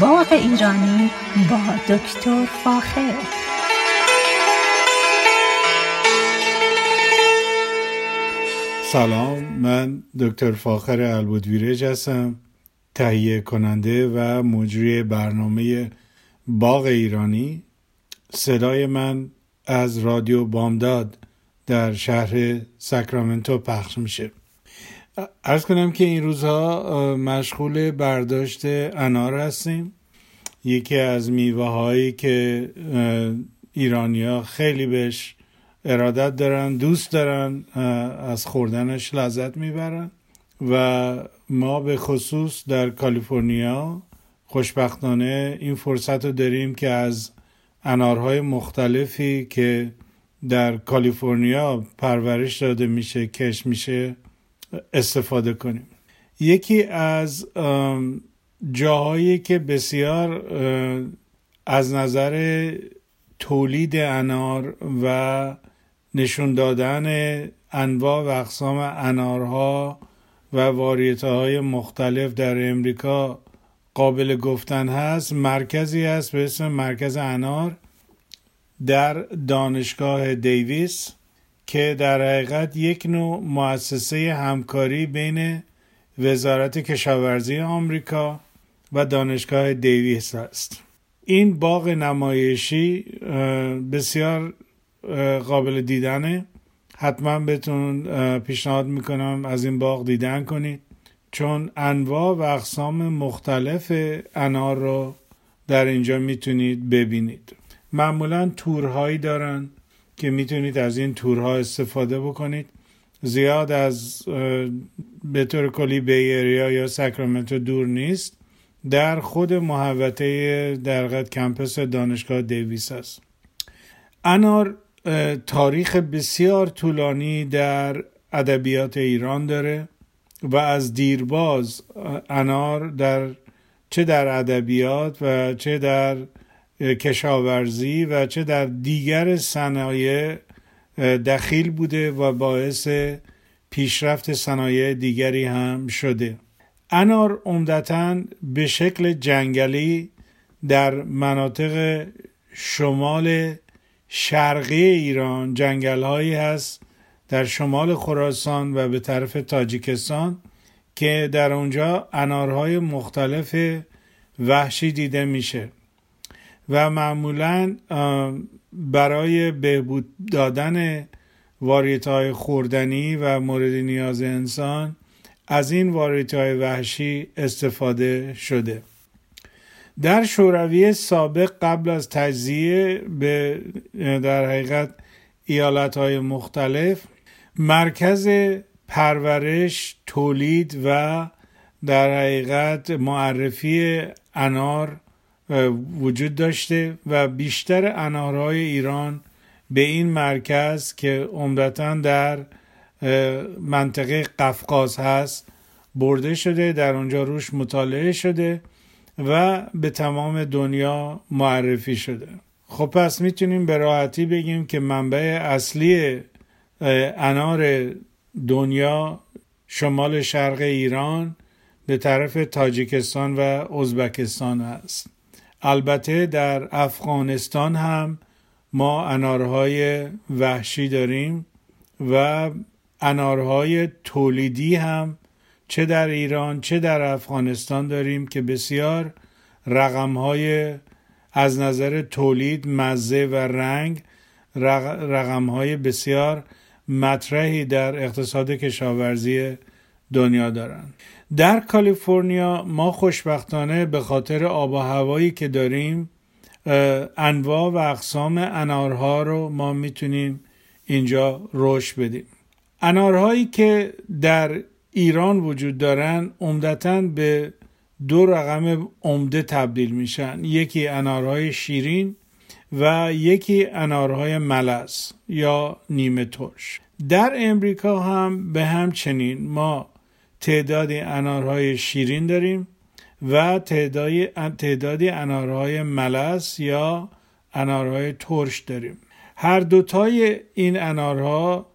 باغ ایرانی با دکتر فاخر. سلام من دکتر فاخر البودویرج هستم تهیه کننده و مجری برنامه باغ ایرانی. صدای من از رادیو بامداد در شهر ساکرامنتو پخش میشه. ارز کنم که این روزها مشغول برداشت انار هستیم. یکی از میوه هایی که ایرانیا خیلی بهش ارادت دارن دوست دارن از خوردنش لذت می‌برن و ما به خصوص در کالیفرنیا خوشبختانه این فرصت رو داریم که از انارهای مختلفی که در کالیفرنیا پرورش داده میشه کش میشه استفاده کنیم. یکی از جاهایی که بسیار از نظر تولید انار و نشون دادن انواع و اقسام انارها و واریته های مختلف در امریکا قابل گفتن هست مرکزی هست به اسم مرکز انار در دانشگاه دیویس. که در حقیقت یک نوع مؤسسه همکاری بین وزارت کشاورزی آمریکا و دانشگاه دیویس است. این باغ نمایشی بسیار قابل دیدنه. حتما بهتون پیشنهاد می‌کنم از این باغ دیدن کنید. چون انواع و اقسام مختلف انار رو در اینجا می‌تونید ببینید. معمولا تورهایی دارن. که می‌تونید از این تورها استفاده بکنید. زیاد از به طور کلی بیریا یا ساکرامنتو دور نیست. در خود محوطه در کمپس دانشگاه دیویس است. انار تاریخ بسیار طولانی در ادبیات ایران داره و از دیرباز انار در چه در ادبیات و چه در کشاورزی و چه در دیگر صنایع دخیل بوده و باعث پیشرفت صنایع دیگری هم شده. انار عمدتا به شکل جنگلی در مناطق شمال شرقی ایران جنگل هایی هست در شمال خراسان و به طرف تاجیکستان که در اونجا انارهای مختلف وحشی دیده میشه. و معمولا برای بهبود دادن واریت های خوردنی و مورد نیاز انسان از این واریت های وحشی استفاده شده. در شوروی سابق قبل از تجزیه به در حقیقت ایالت های مختلف مرکز پرورش تولید و در حقیقت معرفی انار وجود داشته و بیشتر انارهای ایران به این مرکز که عمدتا در منطقه قفقاز هست برده شده در اونجا روش مطالعه شده و به تمام دنیا معرفی شده. خب پس می‌تونیم به راحتی بگیم که منبع اصلی انار دنیا شمال شرق ایران به طرف تاجیکستان و ازبکستان است البته در افغانستان هم ما انارهای وحشی داریم و انارهای تولیدی هم چه در ایران چه در افغانستان داریم که بسیار رقمهای از نظر تولید مزه و رنگ رقمهای بسیار مطرحی در اقتصاد کشاورزی دنیا دارند در کالیفرنیا ما خوشبختانه به خاطر آب و هوایی که داریم انواع و اقسام انارها رو ما می‌تونیم اینجا رشد بدیم. انارهایی که در ایران وجود دارن عمدتا به دو رقم عمده تبدیل میشن. یکی انارهای شیرین و یکی انارهای ملس یا نیمه ترش. در امریکا هم به همچنین ما تعدادی انارهای شیرین داریم و تعدادی, تعدادی انارهای ملس یا انارهای ترش داریم. هر دوتای این انارها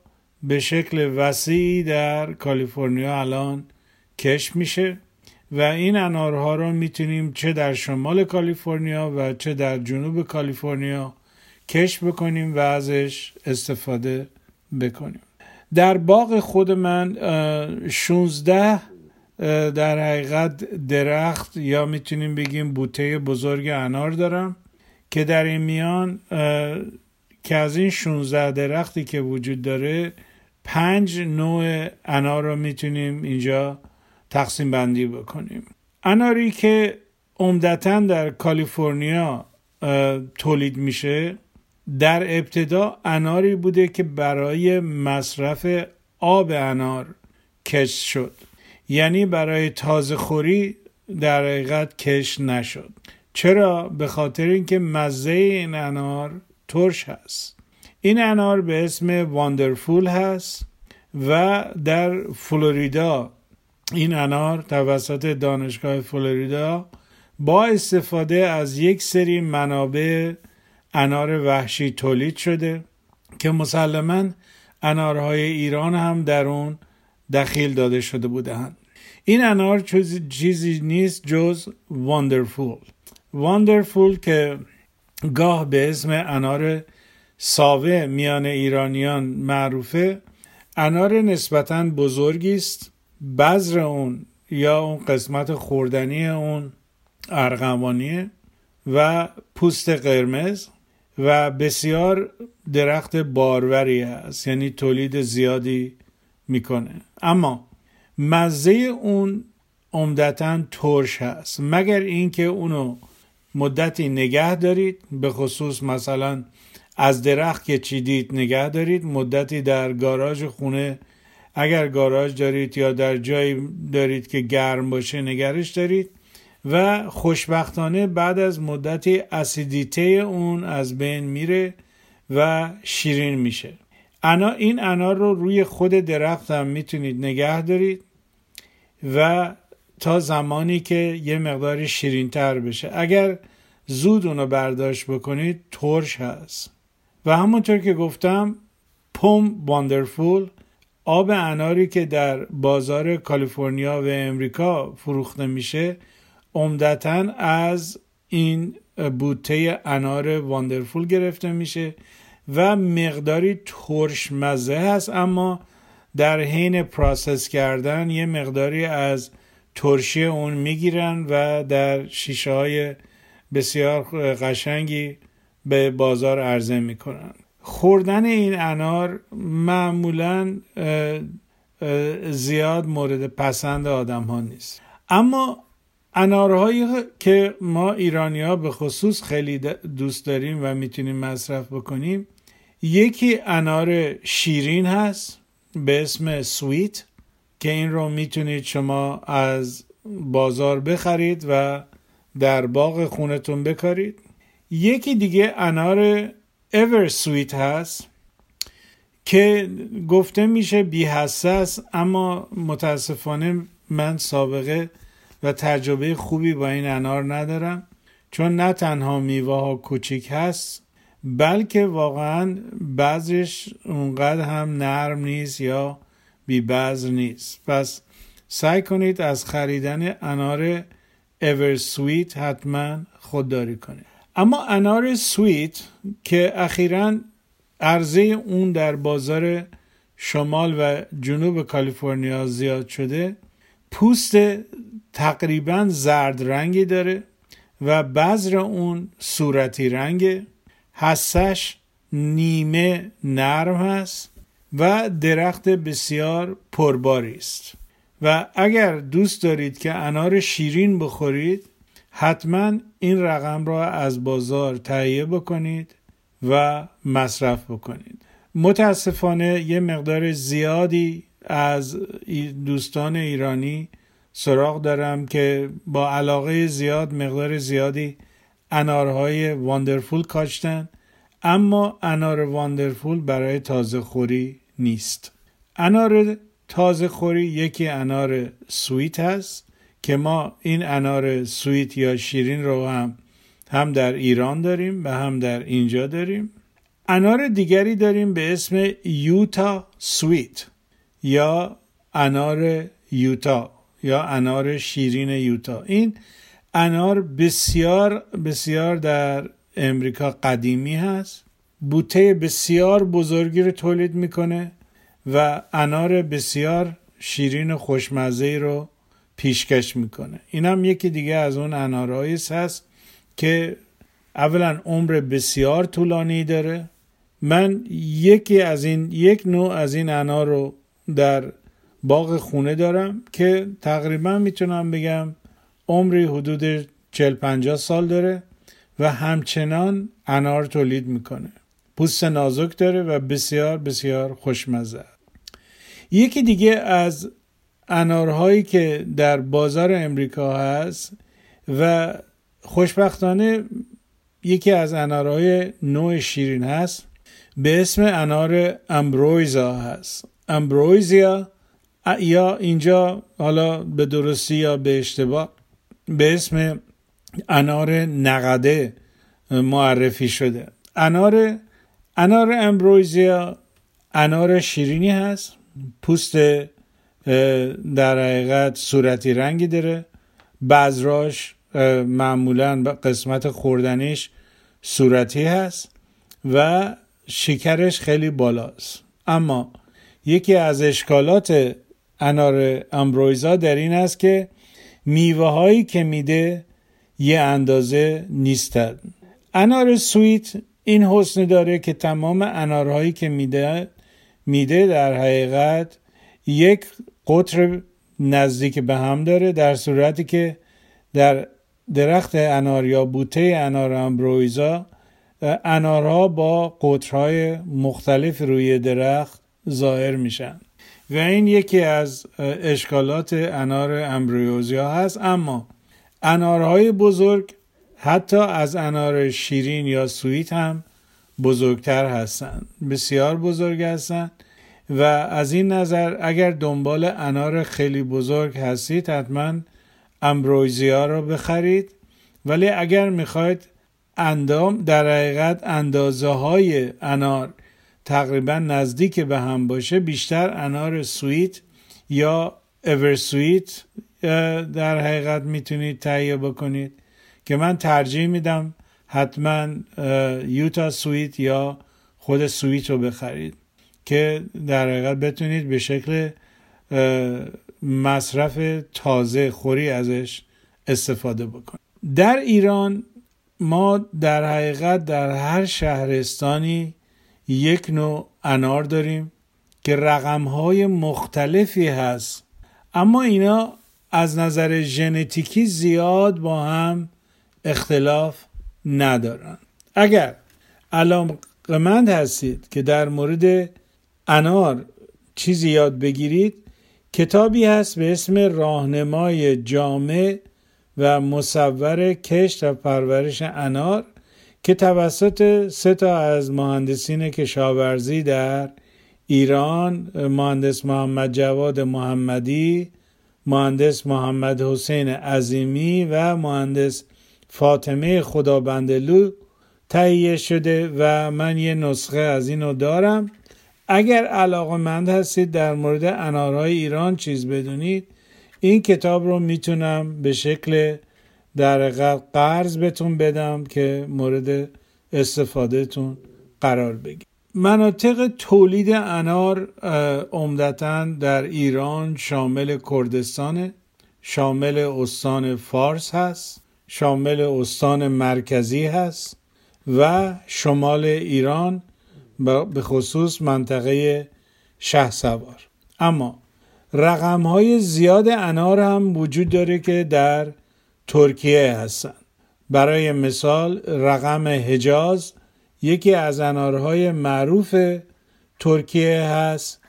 به شکل وسیعی در کالیفرنیا الان کش میشه و این انارها رو می‌تونیم چه در شمال کالیفرنیا و چه در جنوب کالیفرنیا کش بکنیم و ازش استفاده بکنیم. در باغ خود من 16 در حقیقت درخت یا می‌تونیم بگیم بوته بزرگ انار دارم که در این میان که از این 16 درختی که وجود داره پنج نوع انار رو می‌تونیم اینجا تقسیم بندی بکنیم. اناری که عمدتا در کالیفرنیا تولید میشه در ابتدا اناری بوده که برای مصرف آب انار کش شد. یعنی برای تازه خوری در حقیقت کش نشد. چرا؟ به خاطر اینکه مزه این انار ترش هست. این انار به اسم واندرفول هست و در فلوریدا این انار توسط دانشگاه فلوریدا با استفاده از یک سری منابع انار وحشی تولید شده که مسلما انارهای ایران هم در اون دخیل داده شده بودند این انار چیزی نیست جز واندرفول واندرفول که گاه به اسم انار ساوه میان ایرانیان معروفه انار نسبتا بزرگی است بذر اون یا اون قسمت خوردنی اون ارغوانیه و پوست قرمز. و بسیار درخت باروری است یعنی تولید زیادی می‌کنه. اما مزه اون عمدتا ترش هست. مگر اینکه اونو مدتی نگه دارید به خصوص مثلا از درخت که چیدید نگه دارید مدتی در گاراژ خونه. اگر گاراژ دارید یا در جایی دارید که گرم باشه نگرش دارید. و خوشبختانه بعد از مدتی اسیدیته اون از بین میره و شیرین میشه. انا این انار رو روی خود درخت هم می‌تونید نگه دارید و تا زمانی که یه مقدار شیرین تر بشه. اگر زود اونو برداشت بکنید ترش هست. و همونطور که گفتم پوم واندرفول آب اناری که در بازار کالیفرنیا و امریکا فروخته میشه عمدتا از این بوته انار واندرفول گرفته میشه و مقداری ترش مزه هست اما در حین پراسس کردن یه مقداری از ترشی اون می‌گیرن و در شیشه های بسیار قشنگی به بازار عرضه می‌کنن. خوردن این انار معمولا زیاد مورد پسند آدم ها نیست. اما انارهایی که ما ایرانی ها به خصوص خیلی دوست داریم و می‌تونیم مصرف بکنیم یکی انار شیرین هست به اسم سویت که این رو می‌تونید شما از بازار بخرید و در باغ خونتون بکارید. یکی دیگه انار اور سویت هست که گفته میشه بی حساس اما متاسفانه من سابقه و تجربه خوبی با این انار ندارم چون نه تنها میوه ها کوچیک هست بلکه واقعا بعضش اونقدر هم نرم نیست یا بی بذر نیست. پس سعی کنید از خریدن انار Eversweet حتما خودداری کنید. اما انار Sweet که اخیرا عرضه اون در بازار شمال و جنوب کالیفرنیا زیاد شده پوست تقریبا زرد رنگی داره و بذر اون صورتی رنگه. حسش نیمه نرم هست و درخت بسیار پرباری است. و اگر دوست دارید که انار شیرین بخورید حتما این رقم را از بازار تهیه بکنید و مصرف بکنید. متاسفانه یه مقدار زیادی از دوستان ایرانی سراغ دارم که با علاقه زیاد مقدار زیادی انارهای Wonderful کاشتن اما انار Wonderful برای تازه خوری نیست. انار تازه خوری یکی انار Sweet هست که ما این انار Sweet یا شیرین رو هم هم در ایران داریم و هم در اینجا داریم. انار دیگری داریم به اسم یوتا سویت یا انار یوتا. یا انار شیرین یوتا. این انار بسیار بسیار در امریکا قدیمی هست. بوته بسیار بزرگی رو تولید می‌کنه و انار بسیار شیرین و خوشمزه رو پیشکش می‌کنه. این هم یکی دیگه از اون انارهایی هست که اولا عمر بسیار طولانی داره. من یکی از این یک نوع از این انار رو در باغ خونه دارم که تقریبا می‌تونم بگم عمری حدود 40 50 سال داره و همچنان انار تولید می‌کنه. پوست نازک داره و بسیار بسیار خوشمزه. یکی دیگه از انارهایی که در بازار امریکا هست و خوشبختانه یکی از انارهای نوع شیرین هست به اسم انار امبرویزا هست. امبرویزیا یا اینجا حالا به درستی یا به اشتباه به اسم انار نقده معرفی شده. انار انار امبرویزیا انار شیرینی هست. پوست در حقیقت صورتی رنگی داره. بذراش معمولا قسمت خوردنیش صورتی هست و شکرش خیلی بالاست. اما یکی از اشکالات انار امبرویزا در این است که میوه هایی که میده یه اندازه نیستد انار سویت این حسن داره که تمام انارهایی که میده میده در حقیقت یک قطر نزدیک به هم داره در صورتی که در درخت انار یا بوته انار امبرویزا انارها با قطرهای مختلف روی درخت ظاهر میشن. و این یکی از اشکالات انار امبریوزیا هست. اما انارهای بزرگ حتی از انار شیرین یا سویت هم بزرگتر هستند. بسیار بزرگ هستند. و از این نظر اگر دنبال انار خیلی بزرگ هستید حتما امبرویزیا رو بخرید. ولی اگر می‌خواید اندام در حقیقت اندازه های انار تقریبا نزدیک به هم باشه بیشتر انار سویت یا Eversweet در حقیقت می‌تونید تهیه بکنید. که من ترجیح میدم حتما Utah Sweet یا خود Sweet رو بخرید. که در حقیقت بتونید به شکل مصرف تازه خوری ازش استفاده بکنید. در ایران ما در حقیقت در هر شهرستانی یک نوع انار داریم که رقمهای مختلفی هست. اما اینا از نظر ژنتیکی زیاد با هم اختلاف ندارن. اگر علاقمند هستید که در مورد انار چیزی یاد بگیرید کتابی هست به اسم راهنمای جامع و مصور کشت و پرورش انار. که توسط سه تا از مهندسین کشاورزی در ایران مهندس محمد جواد محمدی مهندس محمد حسین عظیمی و مهندس فاطمه خدابندلو تهیه شده و من یه نسخه از اینو دارم. اگر علاقه مند هستید در مورد انارهای ایران چیز بدونید این کتاب رو می‌تونم به شکل در قرض بهتون بدم که مورد استفادهتون قرار بگیر مناطق تولید انار عمدتا در ایران شامل کردستان شامل استان فارس هست شامل استان مرکزی هست و شمال ایران به خصوص منطقه شه سوار. اما رقم های زیاد انار هم وجود داره که در ترکیه هستند برای مثال رقم حجاز یکی از انارهای معروف ترکیه هست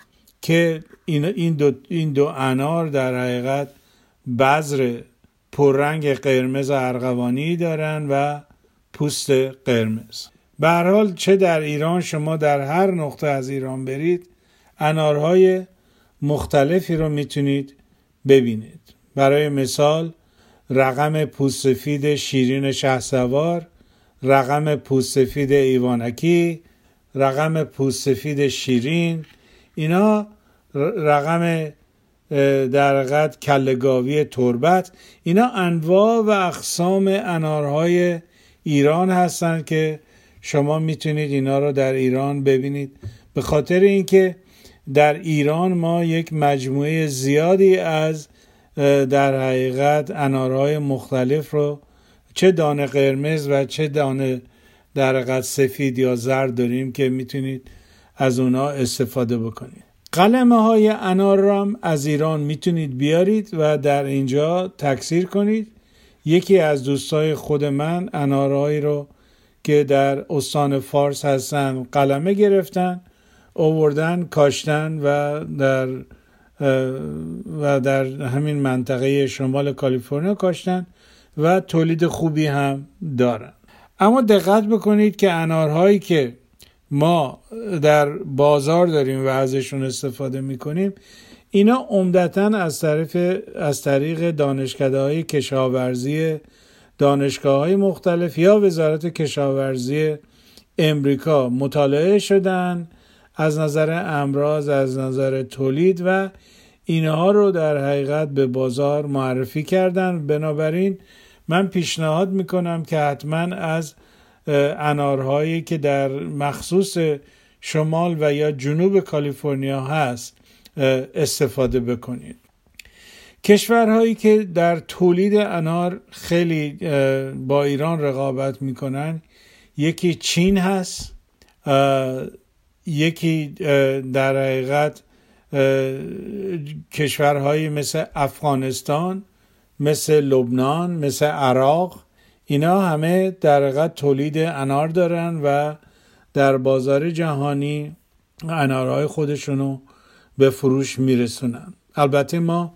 که این دو, این دو انار در حقیقت بذر پررنگ قرمز ارغوانی دارن و پوست قرمز. به حال چه در ایران شما در هر نقطه از ایران برید انارهای مختلفی رو می‌تونید ببینید. برای مثال رقم پوستفید شیرین شهسوار رقم پوستفید ایوانکی رقم پوستفید شیرین. اینا رقم در حقیقت کلگاوی تربت. اینا انواع و اقسام انارهای ایران هستند که شما می‌تونید اینا رو در ایران ببینید. به خاطر اینکه در ایران ما یک مجموعه زیادی از در حقیقت انارهای مختلف رو چه دانه قرمز و چه دانه در حقیقت سفید یا زرد داریم که می‌تونید از اونا استفاده بکنید. قلمه های انار را هم از ایران می‌تونید بیارید و در اینجا تکثیر کنید. یکی از دوستای خود من انارهایی رو که در استان فارس هستن قلمه گرفتن اووردن کاشتن و در و در همین منطقه شمال کالیفرنیا کاشتن و تولید خوبی هم دارن. اما دقت بکنید که انارهایی که ما در بازار داریم و ازشون استفاده می‌کنیم اینا عمدتا از طرف از طریق دانشکده های کشاورزی دانشگاه های مختلف یا وزارت کشاورزی امریکا مطالعه شدن از نظر امراض از نظر تولید و اینها رو در حقیقت به بازار معرفی کردن. بنابراین من پیشنهاد می‌کنم که حتما از انارهایی که در مخصوص شمال و یا جنوب کالیفرنیا هست استفاده بکنید. کشورهایی که در تولید انار خیلی با ایران رقابت می‌کنن یکی چین هست. یکی در حقیقت کشورهایی مثل افغانستان مثل لبنان مثل عراق اینا همه در حقیقت تولید انار دارن و در بازار جهانی انارهای خودشونو به فروش میرسونن. البته ما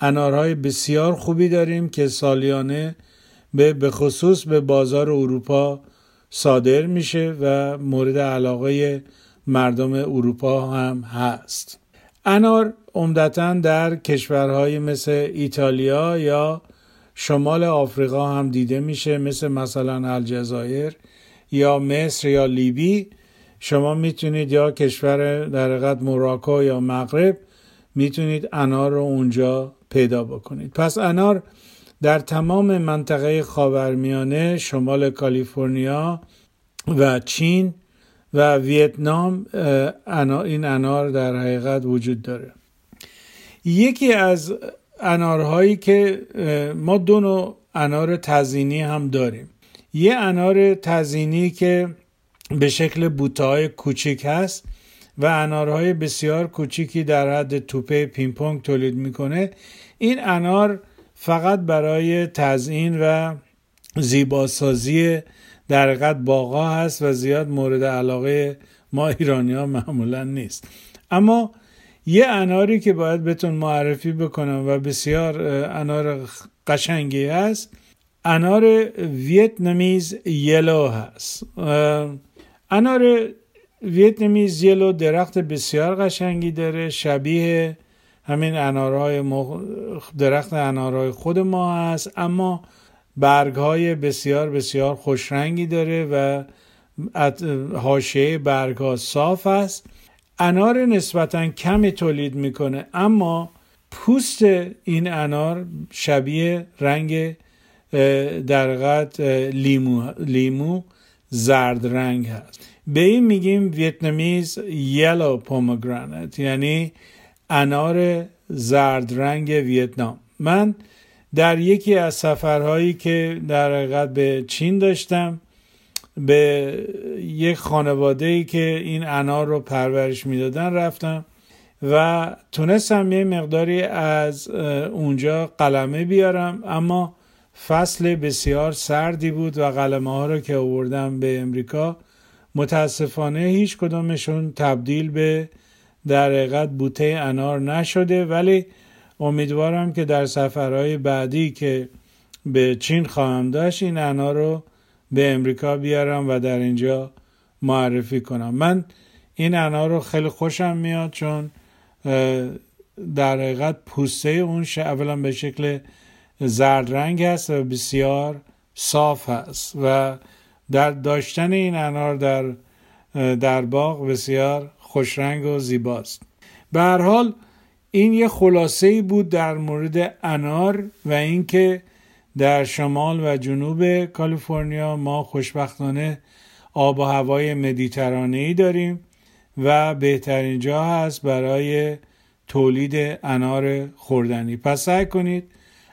انارهای بسیار خوبی داریم که سالیانه به خصوص به بازار اروپا صادر میشه و مورد علاقه مردم اروپا هم هست. انار عمدتا در کشورهای مثل ایتالیا یا شمال آفریقا هم دیده میشه مثل مثلا الجزایر یا مصر یا لیبی. شما می‌تونید یا کشور در حقیقت موراکو یا مغرب می‌تونید انار رو اونجا پیدا بکنید. پس انار در تمام منطقه خاورمیانه شمال کالیفرنیا و چین و ویتنام این انار در حقیقت وجود داره. یکی از انارهایی که ما دو نوع انار تزینی هم داریم. یه انار تزینی که به شکل بوته های کوچیک هست و انارهای بسیار کوچیکی در حد توپه پینگ تولید می‌کنه. این انار فقط برای تزیین و زیباسازی در حقیقت باغا هست و زیاد مورد علاقه ما ایرانی ها معمولا نیست. اما یه اناری که باید بهتون معرفی بکنم و بسیار انار قشنگی هست انار ویتنامیز یلو هست. انار ویتنامیز یلو درخت بسیار قشنگی داره شبیه همین انارهای درخت انارهای خود ما هست اما برگ های بسیار بسیار خوشرنگی داره و حاشیه برگ ها صاف است. انار نسبتا کمی تولید می‌کنه اما پوست این انار شبیه رنگ در لیمو, لیمو زرد رنگ هست. به این میگیم ویتنامیز یلو پومگرانت یعنی انار زرد رنگ ویتنام. من در یکی از سفرهایی که در حقیقت به چین داشتم به یک خانواده ای که این انار رو پرورش می‌دادن رفتم و تونستم یه مقداری از اونجا قلمه بیارم اما فصل بسیار سردی بود و قلمه ها رو که آوردم به امریکا متاسفانه هیچ کدومشون تبدیل به در حقیقت بوته انار نشده ولی امیدوارم که در سفرهای بعدی که به چین خواهم داشت این انار رو به امریکا بیارم و در اینجا معرفی کنم. من این انار رو خیلی خوشم میاد چون در حقیقت پوسته اون اولا به شکل زرد رنگ هست و بسیار صاف هست و در داشتن این انار در در باغ بسیار خوشرنگ و زیباست. به هر حال این یه خلاصه بود در مورد انار و اینکه در شمال و جنوب کالیفرنیا ما خوشبختانه آب و هوای مدیترانه ای داریم و بهترین جا هست برای تولید انار خوردنی. پس سعی کنید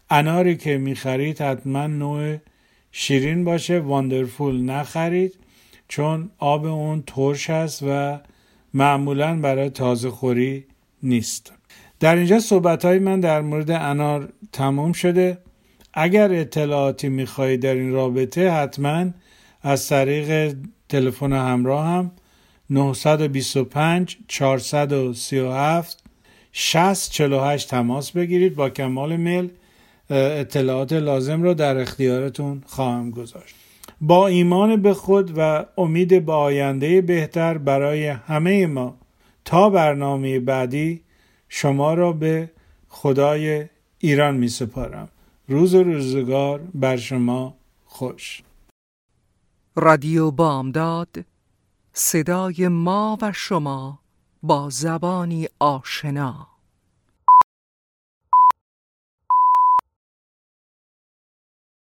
اناری که می‌خرید حتما نوع شیرین باشه واندرفول نخرید چون آب اون ترش هست و معمولا برای تازه خوری نیست. در اینجا صحبت های من در مورد انار تمام شده. اگر اطلاعاتی می‌خواهید در این رابطه حتما از طریق تلفن همراه هم 925 437 6048 تماس بگیرید. با کمال میل اطلاعات لازم رو در اختیارتون خواهم گذاشت. با ایمان به خود و امید به آینده بهتر برای همه ما تا برنامه بعدی شما را به خدای ایران می سپارم. روز و روزگار بر شما خوش. رادیو بامداد صدای ما و شما با زبانی آشنا.